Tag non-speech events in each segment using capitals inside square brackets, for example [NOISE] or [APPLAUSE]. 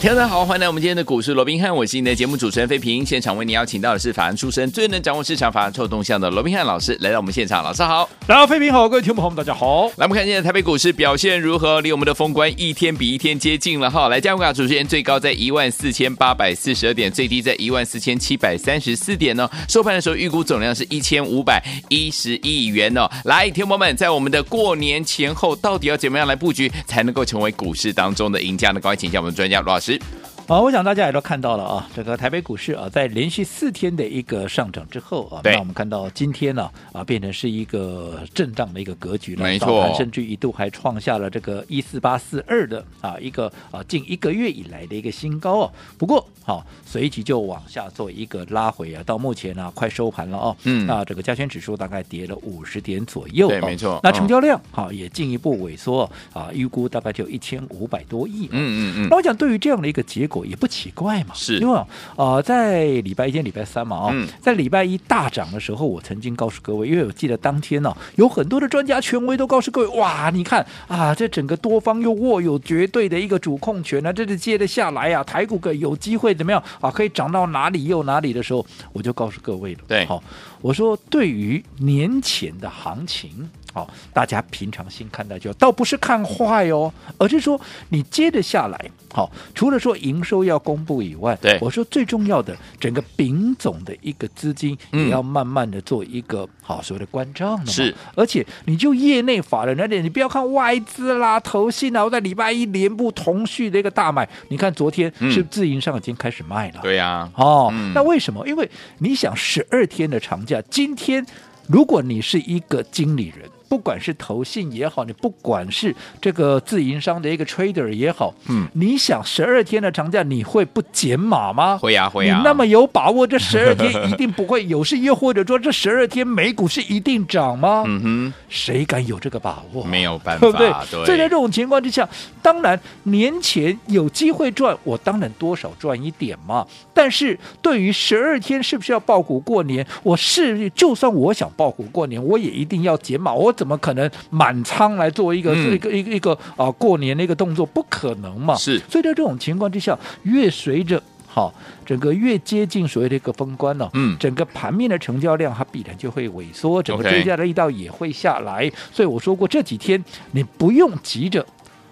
听众好，欢迎来我们今天的股市罗宾汉，我是你的节目主持人费平。现场为你邀请到的是法案出身、最能掌握市场法案臭动向的罗宾汉老师，来到我们现场。老师好，来到费平好，各位听众朋友们大家好。来，我们看今天台北股市表现如何？离我们的封关一天比一天接近了哈。来，加权主持人最高在一万四千八百四十二点，最低在一万四千七百三十四点呢。收盘的时候预估总量是一千五百一十亿元哦。来，听众们，在我们的过年前后，到底要怎么样来布局，才能够成为股市当中的赢家呢？赶快请教我们专家罗老师。Merci. 好，我想大家也都看到了啊，这个台北股市啊，在连续四天的一个上涨之后啊，那我们看到今天呢啊，变成是一个震荡的一个格局了，没错，甚至一度还创下了这个一四八四二的啊一个啊近一个月以来的一个新高哦。不过好，随即就往下做一个拉回啊，到目前呢快收盘了哦，嗯，那这个加权指数大概跌了五十点左右，对，没错。那成交量好也进一步萎缩啊，预估大概就一千五百多亿，嗯嗯嗯。那我想对于这样的一个结果。也不奇怪嘛，是。因为呃，在礼拜一、天礼拜三嘛，啊、哦嗯，在礼拜一大涨的时候，我曾经告诉各位，因为我记得当天呢、哦，有很多的专家权威都告诉各位，哇，你看啊，这整个多方又握有绝对的一个主控权啊，这是接得下来啊，台股可有机会怎么样啊，可以涨到哪里又哪里的时候，我就告诉各位了，对，好，我说对于年前的行情。哦，大家平常心看待就好，倒不是看坏哦，而是说你接着下来，好，除了说营收要公布以外，对，我说最重要的，整个丙总的一个资金也要慢慢的做一个、嗯、好所谓的关账是，而且你就业内法人那点，你不要看外资啦、投信啊，我在礼拜一连部同续的一个大买，你看昨天是自营商已经开始卖了，对呀，哦，那为什么？因为你想十二天的长今天如果你是一个经理人。不管是投信也好，你不管是这个自营商的一个 trader 也好，嗯，你想十二天的长假，你会不减码吗？会呀，会呀。你那么有把握这十二天 [LAUGHS] 一定不会有事，又或者说这十二天美股是一定涨吗？嗯哼，谁敢有这个把握？没有办法，对不对？对。所以在这种情况之下，当然年前有机会赚，我当然多少赚一点嘛。但是对于十二天是不是要抱股过年，我是就算我想抱股过年，我也一定要减码。我。怎么可能满仓来做一个、嗯、一个一个一个啊过年的一个动作？不可能嘛！是，所以在这种情况之下，越随着好整个越接近所谓的一个封关了、哦，嗯，整个盘面的成交量它必然就会萎缩，整个追加的力道也会下来。所以我说过这几天你不用急着。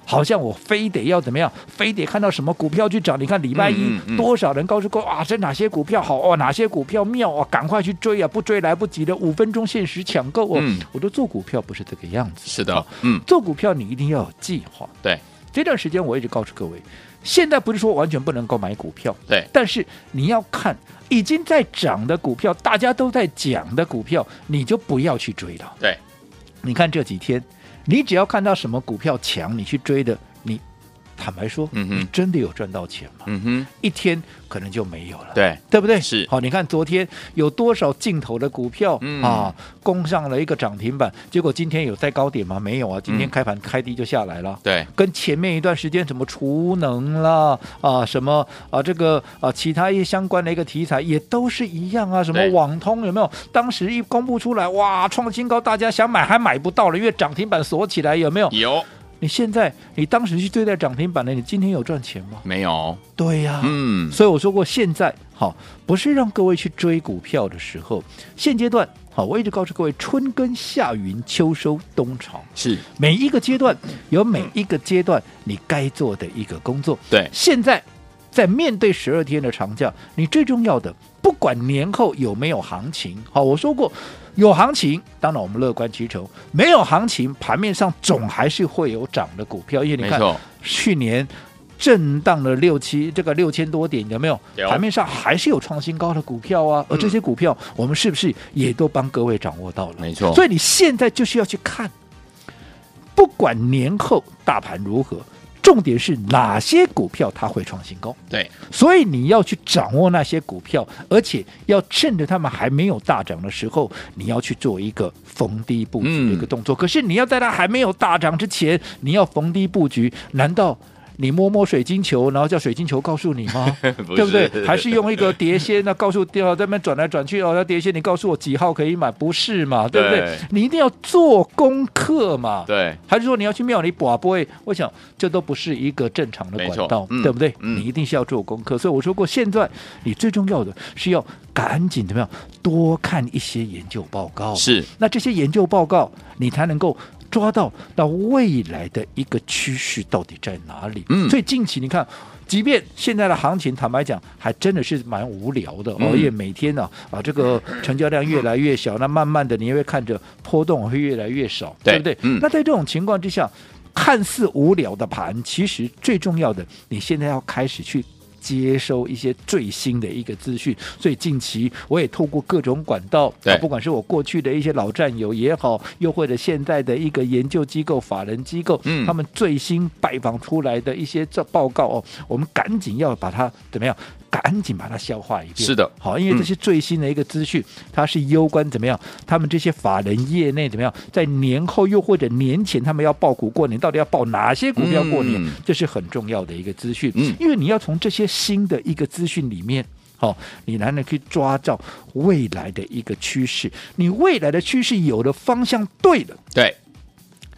好像我非得要怎么样，非得看到什么股票去涨？你看礼拜一多少人告诉过啊，这哪些股票好哦，哪些股票妙啊，赶快去追啊，不追来不及的，五分钟限时抢购哦。嗯，我都做股票不是这个样子。是的，嗯，做股票你一定要有计划。对，这段时间我一直告诉各位，现在不是说完全不能够买股票，对，但是你要看已经在涨的股票，大家都在讲的股票，你就不要去追了。对，你看这几天。你只要看到什么股票强，你去追的，坦白说，嗯哼，你真的有赚到钱吗？嗯哼，一天可能就没有了，对，对不对？是。好，你看昨天有多少进头的股票、嗯、啊，攻上了一个涨停板，结果今天有再高点吗？没有啊，今天开盘开低就下来了。对、嗯，跟前面一段时间什么储能啦啊，什么啊这个啊其他一些相关的一个题材也都是一样啊，什么网通有没有？当时一公布出来，哇，创新高，大家想买还买不到了，因为涨停板锁起来，有没有？有。你现在，你当时去对待涨停板的，你今天有赚钱吗？没有。对呀、啊，嗯，所以我说过，现在好不是让各位去追股票的时候，现阶段好，我一直告诉各位，春耕夏耘秋收冬藏，是每一个阶段有每一个阶段你该做的一个工作。对，现在在面对十二天的长假，你最重要的，不管年后有没有行情，好，我说过。有行情，当然我们乐观其成；没有行情，盘面上总还是会有涨的股票。因为你看，去年震荡了六七，这个六千多点，有没有？盘面上还是有创新高的股票啊。而这些股票，我们是不是也都帮各位掌握到了？没错。所以你现在就是要去看，不管年后大盘如何。重点是哪些股票它会创新高？对，所以你要去掌握那些股票，而且要趁着他们还没有大涨的时候，你要去做一个逢低布局的一个动作。嗯、可是你要在它还没有大涨之前，你要逢低布局，难道？你摸摸水晶球，然后叫水晶球告诉你吗？[LAUGHS] 不对不对？还是用一个碟仙那告诉电话在那边转来转去哦，那碟仙你告诉我几号可以买？不是嘛？对不对？对你一定要做功课嘛？对。还是说你要去庙里卜卜？我想这都不是一个正常的管道，嗯、对不对？嗯、你一定是要做功课。所以我说过，现在你最重要的是要赶紧怎么样？多看一些研究报告。是。那这些研究报告，你才能够。抓到那未来的一个趋势到底在哪里？嗯，所以近期你看，即便现在的行情，坦白讲，还真的是蛮无聊的。哦，也每天呢，啊，这个成交量越来越小，那慢慢的你也会看着波动会越来越少，对，对不对？嗯，那在这种情况之下，看似无聊的盘，其实最重要的，你现在要开始去。接收一些最新的一个资讯，所以近期我也透过各种管道，对，不管是我过去的一些老战友也好，又或者现在的一个研究机构、法人机构，嗯，他们最新拜访出来的一些这报告哦，我们赶紧要把它怎么样？赶紧把它消化一遍。是的，好，因为这些最新的一个资讯，嗯、它是攸关怎么样？他们这些法人业内怎么样？在年后又或者年前，他们要报股过年，到底要报哪些股票过年？嗯、这是很重要的一个资讯。嗯，因为你要从这些新的一个资讯里面，好，你才能去抓到未来的一个趋势。你未来的趋势有了方向，对了，对。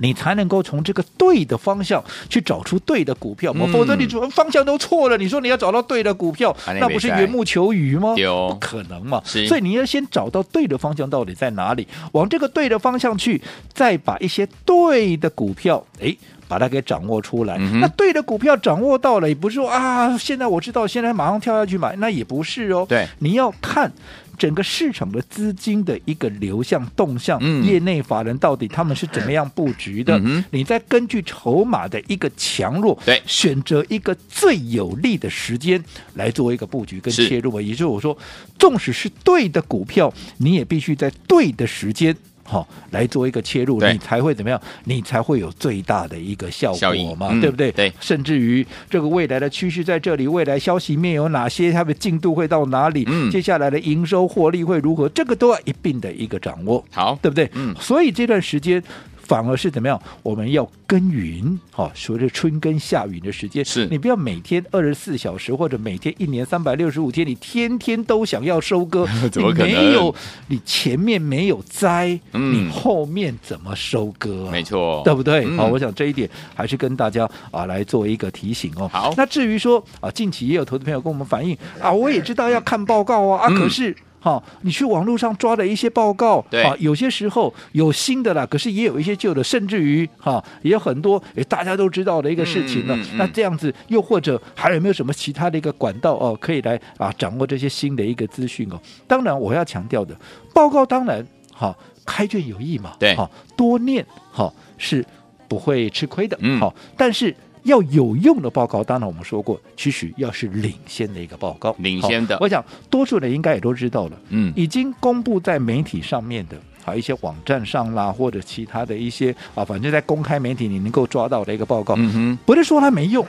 你才能够从这个对的方向去找出对的股票嘛，否则你方向都错了。你说你要找到对的股票，那不是缘木求鱼吗？不可能嘛。所以你要先找到对的方向到底在哪里，往这个对的方向去，再把一些对的股票，诶，把它给掌握出来。那对的股票掌握到了，也不是说啊，现在我知道，现在马上跳下去买，那也不是哦。对，你要看。整个市场的资金的一个流向动向，嗯、业内法人到底他们是怎么样布局的？嗯、你再根据筹码的一个强弱，对，选择一个最有利的时间来做一个布局跟切入。是也就是我说，纵使是对的股票，你也必须在对的时间。好，来做一个切入，你才会怎么样？你才会有最大的一个效果嘛，嗯、对不对？对，甚至于这个未来的趋势在这里，未来消息面有哪些？它的进度会到哪里？嗯，接下来的营收获利会如何？这个都要一并的一个掌握，好，对不对？嗯，所以这段时间。反而是怎么样？我们要耕耘，哈，随着春耕夏耘的时间，是你不要每天二十四小时，或者每天一年三百六十五天，你天天都想要收割，[LAUGHS] 怎么可能？没有，你前面没有栽，嗯、你后面怎么收割、啊？没错，对不对？好、嗯，我想这一点还是跟大家啊来做一个提醒哦。好，那至于说啊，近期也有投资朋友跟我们反映啊，我也知道要看报告啊，啊，可是。嗯好，你去网络上抓的一些报告，对啊，有些时候有新的啦，可是也有一些旧的，甚至于哈，也有很多诶，大家都知道的一个事情了。嗯嗯嗯、那这样子，又或者还有没有什么其他的一个管道哦，可以来啊掌握这些新的一个资讯哦？当然，我要强调的，报告当然好，开卷有益嘛，对，好，多念好是不会吃亏的，嗯，好，但是。要有用的报告，当然我们说过，其实要是领先的一个报告，领先的。我想多数人应该也都知道了，嗯，已经公布在媒体上面的，还有一些网站上啦，或者其他的一些啊，反正在公开媒体你能够抓到的一个报告，嗯哼，不是说它没用，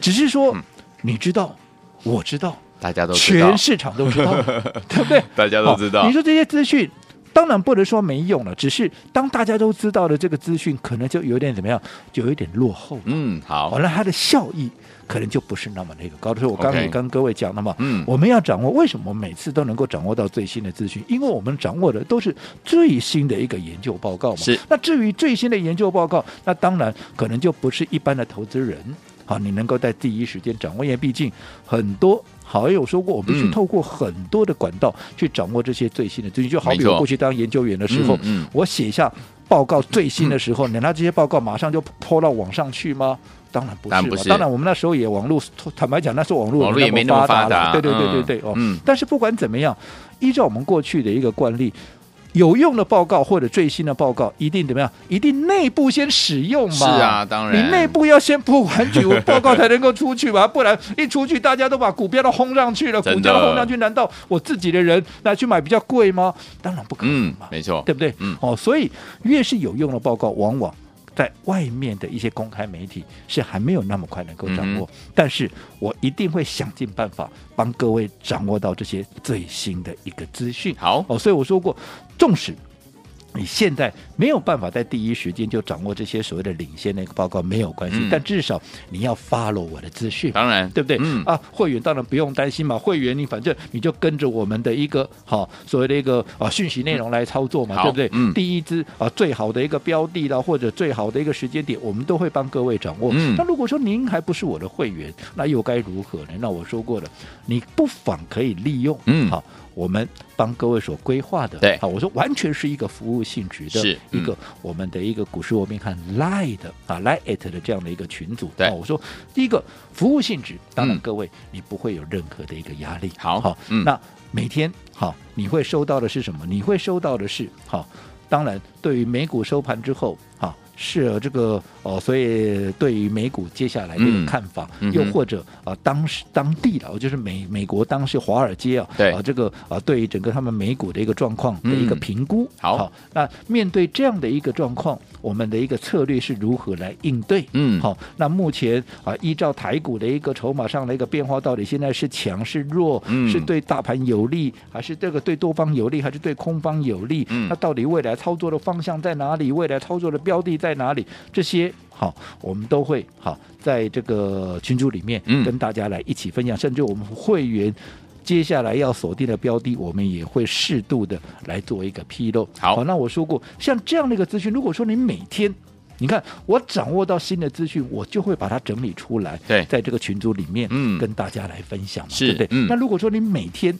只是说你知道，我知道，大家都知道，全市场都知道，[LAUGHS] 对不对？大家都知道。你说这些资讯。当然不能说没用了，只是当大家都知道的这个资讯，可能就有点怎么样，就有点落后。嗯，好，完了它的效益可能就不是那么那个高。所以我刚才也跟各位讲了嘛，嗯，我们要掌握为什么每次都能够掌握到最新的资讯？因为我们掌握的都是最新的一个研究报告嘛。是。那至于最新的研究报告，那当然可能就不是一般的投资人好，你能够在第一时间掌握，因为毕竟很多。好，有说过，我们必须透过很多的管道去掌握这些最新的资讯。就好比我过去当研究员的时候，我写下报告最新的时候，难道这些报告马上就抛到网上去吗？当然不是嘛。当然，当然我们那时候也网络，坦白讲，那时候网络网络也没那么发达。对对对对对，哦。嗯。但是不管怎么样，依照我们过去的一个惯例。有用的报告或者最新的报告，一定怎么样？一定内部先使用嘛？是啊，当然，你内部要先铺完局，报告才能够出去嘛，不然一出去，大家都把股票都轰上去了，股价轰上去，难道我自己的人来去买比较贵吗？当然不可能嘛，嗯、没错，对不对？嗯，哦，所以越是有用的报告，往往。在外面的一些公开媒体是还没有那么快能够掌握，嗯、但是我一定会想尽办法帮各位掌握到这些最新的一个资讯。好哦，所以我说过，纵使。你现在没有办法在第一时间就掌握这些所谓的领先的一个报告，没有关系，嗯、但至少你要 follow 我的资讯，当然，对不对？嗯啊，会员当然不用担心嘛，会员你反正你就跟着我们的一个好所谓的一个啊讯息内容来操作嘛，嗯、对不对？嗯，第一支啊最好的一个标的啦，或者最好的一个时间点，我们都会帮各位掌握。嗯，那如果说您还不是我的会员，那又该如何呢？那我说过了，你不妨可以利用嗯好。我们帮各位所规划的，对，好，我说完全是一个服务性质的，一个我们的一个股市罗宾汉 Line 的啊 Line 的这样的一个群组，对，我说第一个服务性质，当然各位你不会有任何的一个压力，好，好，那每天好，你会收到的是什么？你会收到的是好，当然对于美股收盘之后，好。是这个哦，所以对于美股接下来的一个看法，嗯、又或者啊，当时当地的，就是美美国当时华尔街啊，对啊，这个啊，对于整个他们美股的一个状况的一个评估，嗯、好，好，那面对这样的一个状况，我们的一个策略是如何来应对？嗯，好，那目前啊，依照台股的一个筹码上的一个变化，到底现在是强是弱？嗯，是对大盘有利，还是这个对多方有利，还是对空方有利？嗯，那到底未来操作的方向在哪里？未来操作的标的在哪里？这些好，我们都会好在这个群组里面跟大家来一起分享，嗯、甚至我们会员接下来要锁定的标的，我们也会适度的来做一个披露。好，好，那我说过，像这样的一个资讯，如果说你每天，你看我掌握到新的资讯，我就会把它整理出来，对，在这个群组里面，嗯，跟大家来分享对不对？嗯、那如果说你每天，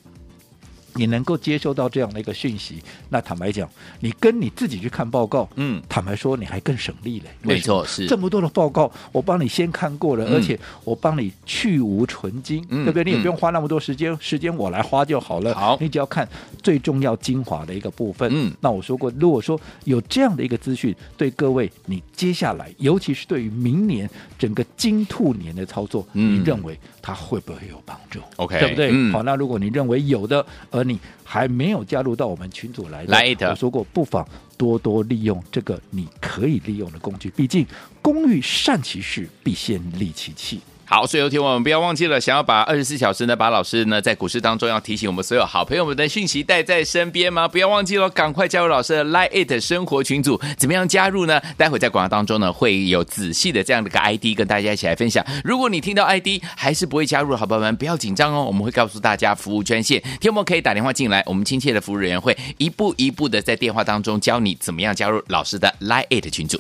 你能够接收到这样的一个讯息，那坦白讲，你跟你自己去看报告，嗯，坦白说你还更省力嘞。没错，是这么多的报告，我帮你先看过了，嗯、而且我帮你去无存菁，嗯、对不对？你也不用花那么多时间，嗯、时间我来花就好了。好，你只要看最重要精华的一个部分。嗯，那我说过，如果说有这样的一个资讯，对各位，你接下来，尤其是对于明年整个金兔年的操作，嗯、你认为它会不会有帮助？OK，对不对？嗯、好，那如果你认为有的，而你还没有加入到我们群组来的，来的，我说过，不妨多多利用这个你可以利用的工具。毕竟，工欲善其事，必先利其器。好，所以有听我们不要忘记了，想要把二十四小时呢，把老师呢在股市当中要提醒我们所有好朋友们的讯息带在身边吗？不要忘记了，赶快加入老师的 Line It 生活群组。怎么样加入呢？待会在广告当中呢，会有仔细的这样的一个 ID 跟大家一起来分享。如果你听到 ID 还是不会加入好朋友们，不要紧张哦，我们会告诉大家服务专线，听我们可以打电话进来，我们亲切的服务人员会一步一步的在电话当中教你怎么样加入老师的 Line It 群组。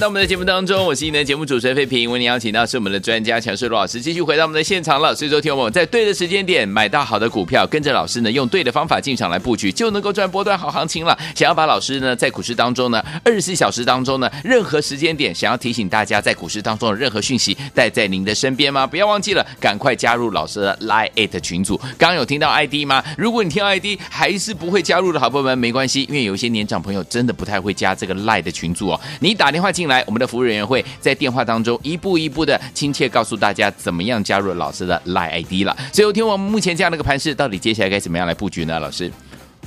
到我们的节目当中，我是你的节目主持人费平，为您邀请到是我们的专家强势罗老师，继续回到我们的现场了。所以说，听我们在对的时间点买到好的股票，跟着老师呢，用对的方法进场来布局，就能够赚波段好行情了。想要把老师呢在股市当中呢，二十四小时当中呢，任何时间点想要提醒大家在股市当中的任何讯息带在您的身边吗？不要忘记了，赶快加入老师的 Line It 群组。刚刚有听到 ID 吗？如果你听到 ID 还是不会加入的好朋友们，没关系，因为有一些年长朋友真的不太会加这个 Line 的群组哦。你打电话进来来，我们的服务人员会在电话当中一步一步的亲切告诉大家怎么样加入老师的 Line ID 了。所以，听我们目前这样的一个盘势，到底接下来该怎么样来布局呢？老师？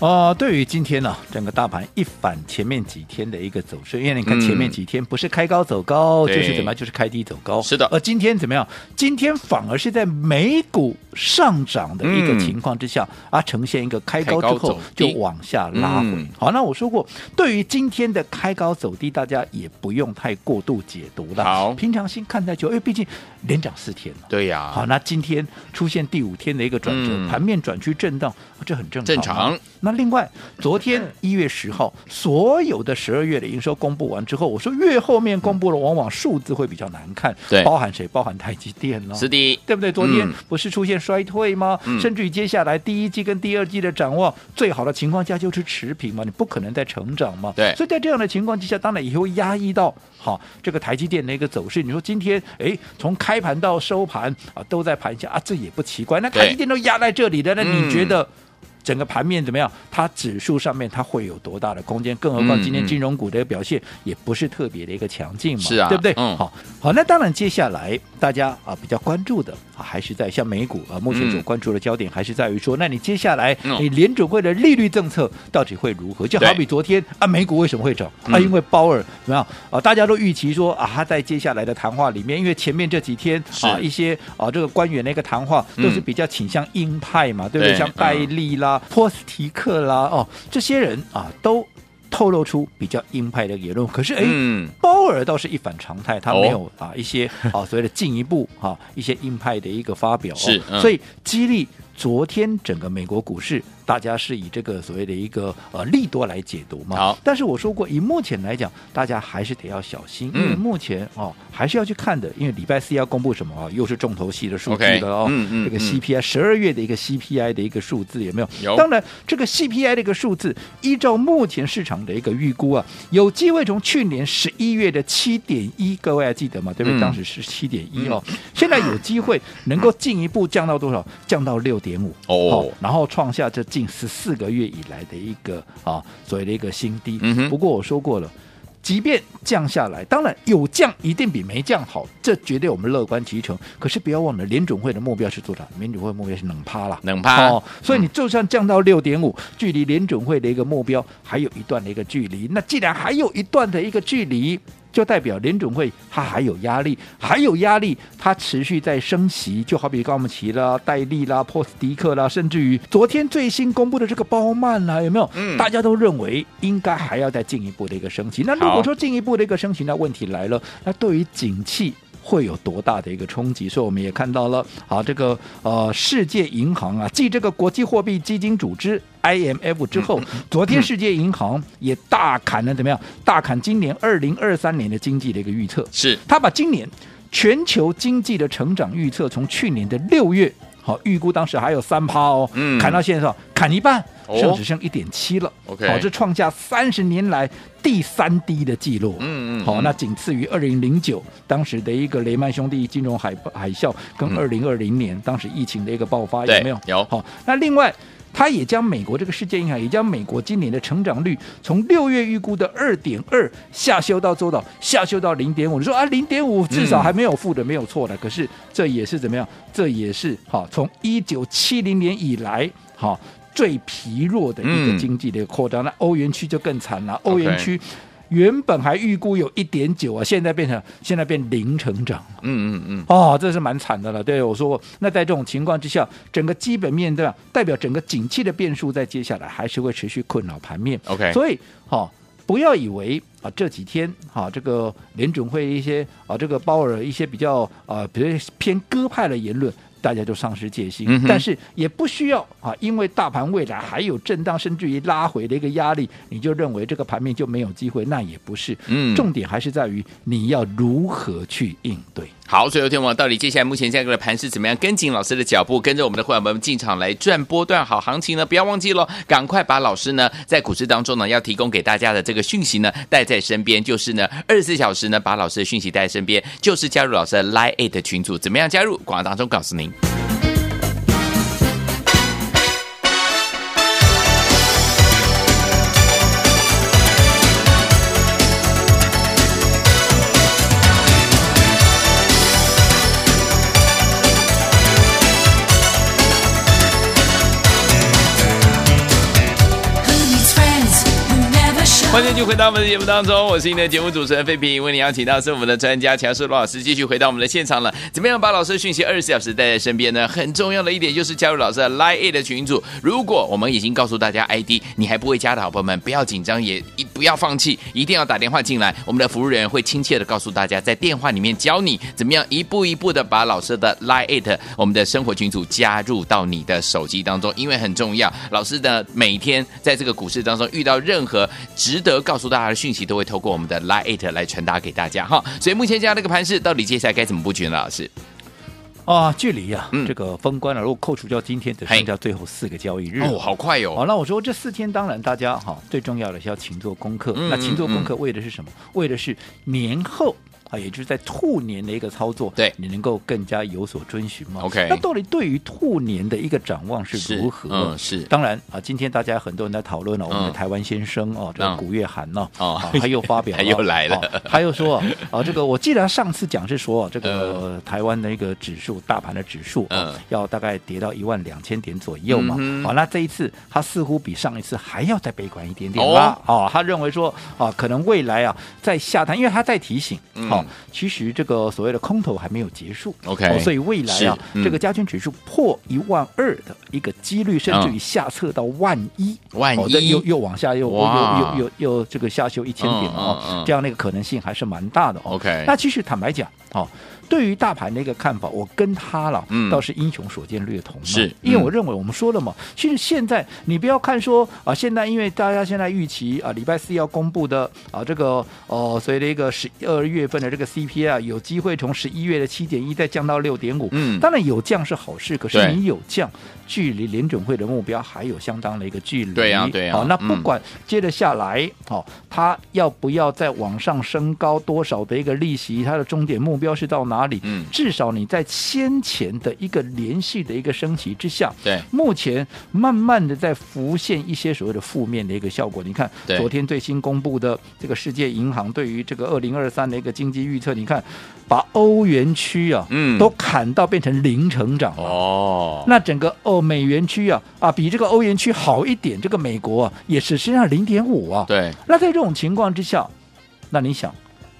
啊、呃，对于今天呢、啊，整个大盘一反前面几天的一个走势，因为你看前面几天不是开高走高，嗯、就是怎么样，就是开低走高。是的。而今天怎么样？今天反而是在美股上涨的一个情况之下，嗯、啊，呈现一个开高之后就往下拉回。嗯、好，那我说过，对于今天的开高走低，大家也不用太过度解读了。好，平常心看待就，因为毕竟连涨四天了。对呀。好，那今天出现第五天的一个转折，嗯、盘面转趋震荡，这很正常。正常。那另外，昨天一月十号，所有的十二月的营收公布完之后，我说月后面公布了往往数字会比较难看，对，包含谁？包含台积电哦，是的，对不对？昨天不是出现衰退吗？嗯、甚至于接下来第一季跟第二季的展望，最好的情况下就是持平嘛，你不可能再成长嘛，对。所以在这样的情况之下，当然也会压抑到好这个台积电的一个走势。你说今天哎，从开盘到收盘啊，都在盘下啊，这也不奇怪。那台积电都压在这里的，那你觉得？整个盘面怎么样？它指数上面它会有多大的空间？更何况今天金融股的表现也不是特别的一个强劲嘛，是啊，对不对？嗯，好，好，那当然接下来大家啊比较关注的啊还是在像美股啊，目前所关注的焦点还是在于说，嗯、那你接下来你联准会的利率政策到底会如何？就好比昨天啊，美股为什么会涨？啊，因为鲍尔怎么样啊？大家都预期说啊，他在接下来的谈话里面，因为前面这几天啊一些啊这个官员的一个谈话都是比较倾向鹰派嘛，嗯、对不对？像戴利啦、嗯、波斯提。克啦哦，这些人啊都透露出比较鹰派的言论，可是哎，鲍、嗯、尔倒是一反常态，他没有啊一些啊所谓的进一步啊一些鹰派的一个发表，是，嗯、所以激励昨天整个美国股市。大家是以这个所谓的一个呃利多来解读嘛？好，但是我说过，以目前来讲，大家还是得要小心，因为目前哦还是要去看的，因为礼拜四要公布什么啊？又是重头戏的数据了哦。嗯嗯，这个 CPI 十二月的一个 CPI 的一个数字有没有？有。当然，这个 CPI 的一个数字，依照目前市场的一个预估啊，有机会从去年十一月的七点一，各位还记得吗？对不对？当时是七点一哦，[COUGHS] 现在有机会能够进一步降到多少？降到六点五哦，然后创下这。近十四个月以来的一个啊，所谓的一个新低。不过我说过了，即便降下来，当然有降一定比没降好，这绝对我们乐观其成。可是不要忘了，联准会的目标是多少？联准会目标是两趴了，两趴哦。所以你就算降到六点五，距离联准会的一个目标还有一段的一个距离。那既然还有一段的一个距离，就代表联准会它还有压力，还有压力，它持续在升息，就好比高木奇啦、戴利啦、波斯迪克啦，甚至于昨天最新公布的这个鲍曼啦，有没有？嗯，大家都认为应该还要再进一步的一个升息。那如果说进一步的一个升息，那问题来了，那对于景气。会有多大的一个冲击？所以我们也看到了，啊，这个呃，世界银行啊，继这个国际货币基金组织 IMF 之后，昨天世界银行也大砍了怎么样？大砍今年二零二三年的经济的一个预测，是他把今年全球经济的成长预测从去年的六月，好预估当时还有三趴哦，嗯，砍到现在砍一半。剩只剩一点七了，OK，好，这创下三十年来第三低的记录，嗯嗯，好，那仅次于二零零九当时的一个雷曼兄弟金融海海啸，跟二零二零年当时疫情的一个爆发，有没有？有，好，那另外，他也将美国这个世界银行也将美国今年的成长率从六月预估的二点二下修到周到下修到零点五，你说啊，零点五至少还没有负的，没有错的，可是这也是怎么样？这也是好，从一九七零年以来，好。最疲弱的一个经济的扩张，嗯、那欧元区就更惨了。欧元区原本还预估有一点九啊，现在变成现在变零成长。嗯嗯嗯，哦，这是蛮惨的了。对，我说过，那在这种情况之下，整个基本面对吧，代表整个景气的变数，在接下来还是会持续困扰盘面。OK，所以哈、哦，不要以为啊这几天哈、啊、这个联准会一些啊这个鲍尔一些比较啊比较偏鸽派的言论。大家就丧失戒心，嗯、但是也不需要啊，因为大盘未来还有震荡，甚至于拉回的一个压力，你就认为这个盘面就没有机会，那也不是。嗯，重点还是在于你要如何去应对。好，所以有天王到底接下来目前这样的盘是怎么样？跟紧老师的脚步，跟着我们的会员们进场来赚波段好行情呢？不要忘记喽，赶快把老师呢在股市当中呢要提供给大家的这个讯息呢带在身边，就是呢二十四小时呢把老师的讯息带在身边，就是加入老师的 Line IT 群组，怎么样加入？广告当中告诉您。欢迎继续回到我们的节目当中，我是你的节目主持人费平，为你邀请到是我们的专家强势罗老师，继续回到我们的现场了。怎么样把老师的讯息二十四小时带在身边呢？很重要的一点就是加入老师的 Line 的群组。如果我们已经告诉大家 ID，你还不会加的好朋友们，不要紧张，也一不要放弃，一定要打电话进来，我们的服务人员会亲切的告诉大家，在电话里面教你怎么样一步一步的把老师的 Line 我们的生活群组加入到你的手机当中，因为很重要。老师的每天在这个股市当中遇到任何值得告诉大家的讯息，都会透过我们的 Lite 来传达给大家哈。所以目前这样的一个盘势，到底接下来该怎么布局呢？老师？啊，距离呀、啊，嗯、这个封关了。如果扣除掉今天，只剩下最后四个交易日哦，好快哟、哦。好，那我说这四天，当然大家哈，最重要的是要勤做功课。嗯、那勤做功课为的是什么？嗯、为的是年后。啊，也就是在兔年的一个操作，对你能够更加有所遵循嘛？OK，那到底对于兔年的一个展望是如何？嗯，是。当然啊，今天大家很多人在讨论了，我们的台湾先生哦，这个古月涵呢，哦，他又发表，他 [LAUGHS] 又来了，他又说 [LAUGHS] 啊，这个我记得他上次讲是说，这个台湾的一个指数，大盘的指数，嗯，要大概跌到一万两千点左右嘛。好，那这一次他似乎比上一次还要再悲观一点点啦。哦，他认为说啊，可能未来啊在下探，因为他在提醒，好，其实这。个所谓的空头还没有结束，OK，、哦、所以未来啊，嗯、这个加权指数破一万二的一个几率，甚至于下测到万一，万一、哦、又又往下又又又又又这个下修一千点哦，这样的一个可能性还是蛮大的哦。OK，那其实坦白讲，哦。对于大盘的一个看法，我跟他了，倒是英雄所见略同。是，因为我认为我们说了嘛，其实现在你不要看说啊，现在因为大家现在预期啊，礼拜四要公布的啊，这个哦，所以的一个十二月份的这个 CPI 啊，有机会从十一月的七点一再降到六点五。嗯，当然有降是好事，可是你有降，距离联准会的目标还有相当的一个距离。对呀，对呀。好，那不管接着下来，好，它要不要再往上升高多少的一个利息，它的终点目标是到哪？里？嗯，至少你在先前的一个连续的一个升级之下，对，目前慢慢的在浮现一些所谓的负面的一个效果。你看，昨天最新公布的这个世界银行对于这个二零二三的一个经济预测，你看，把欧元区啊，嗯，都砍到变成零成长哦。那整个欧美元区啊，啊，比这个欧元区好一点，这个美国啊，也只剩下零点五啊。对，那在这种情况之下，那你想，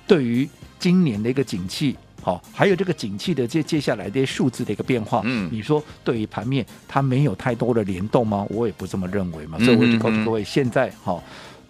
对于今年的一个景气？好，还有这个景气的接接下来的数字的一个变化，嗯，你说对于盘面它没有太多的联动吗？我也不这么认为嘛。所以我就告诉各位，现在好，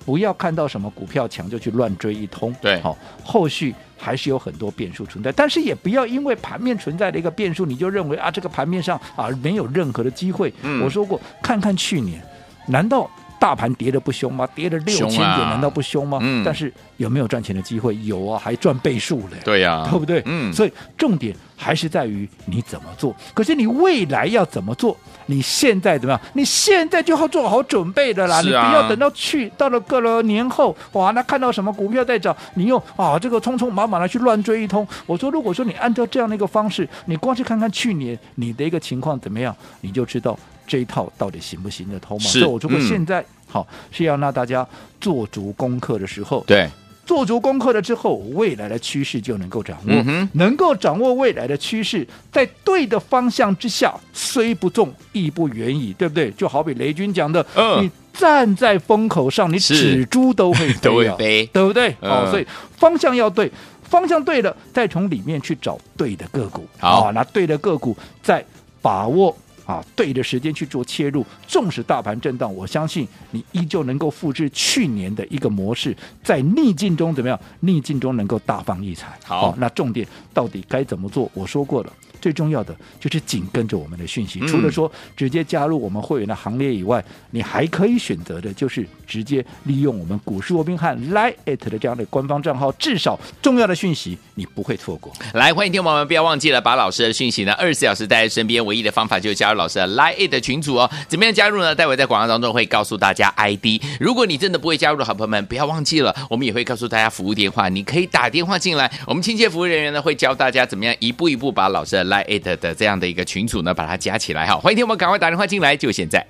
不要看到什么股票强就去乱追一通，对，好，后续还是有很多变数存在，但是也不要因为盘面存在的一个变数，你就认为啊，这个盘面上啊没有任何的机会。我说过，看看去年，难道？大盘跌的不凶吗？跌了六千点，难道不凶吗？嗯。但是有没有赚钱的机会？有啊，还赚倍数嘞。对呀，对不对？嗯。所以重点还是在于你怎么做。可是你未来要怎么做？你现在怎么样？你现在就要做好准备的啦。你不要等到去到了个了年后，哇，那看到什么股票在涨，你又啊这个匆匆忙忙的去乱追一通。我说，如果说你按照这样的一个方式，你光去看看去年你的一个情况怎么样，你就知道。这一套到底行不行得通嘛？是，所以我如果现在、嗯、好是要让大家做足功课的时候，对，做足功课了之后，未来的趋势就能够掌握，嗯、能够掌握未来的趋势，在对的方向之下，虽不中，亦不远矣，对不对？就好比雷军讲的，嗯、你站在风口上，你纸猪都会飞、啊，[LAUGHS] 都会飞，对不对？嗯、哦，所以方向要对，方向对了，再从里面去找对的个股，好，那对的个股再把握。啊，对着时间去做切入，纵使大盘震荡，我相信你依旧能够复制去年的一个模式，在逆境中怎么样？逆境中能够大放异彩。好，哦，那重点到底该怎么做？我说过了。最重要的就是紧跟着我们的讯息，除了说直接加入我们会员的行列以外，你还可以选择的就是直接利用我们股市罗宾汉 Line@ 的这样的官方账号，至少重要的讯息你不会错过。来，欢迎听友们，不要忘记了把老师的讯息呢二十四小时带在身边，唯一的方法就是加入老师的 Line@ 的群组哦。怎么样加入呢？待会在广告当中会告诉大家 ID。如果你真的不会加入的好朋友们，不要忘记了，我们也会告诉大家服务电话，你可以打电话进来，我们亲切服务人员呢会教大家怎么样一步一步把老师的来 it 的这样的一个群组呢，把它加起来哈。欢迎听我们赶快打电话进来，就现在。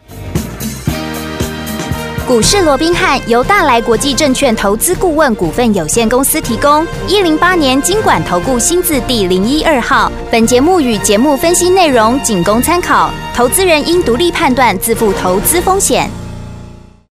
股市罗宾汉由大来国际证券投资顾问股份有限公司提供，一零八年金管投顾新字第零一二号。本节目与节目分析内容仅供参考，投资人应独立判断，自负投资风险。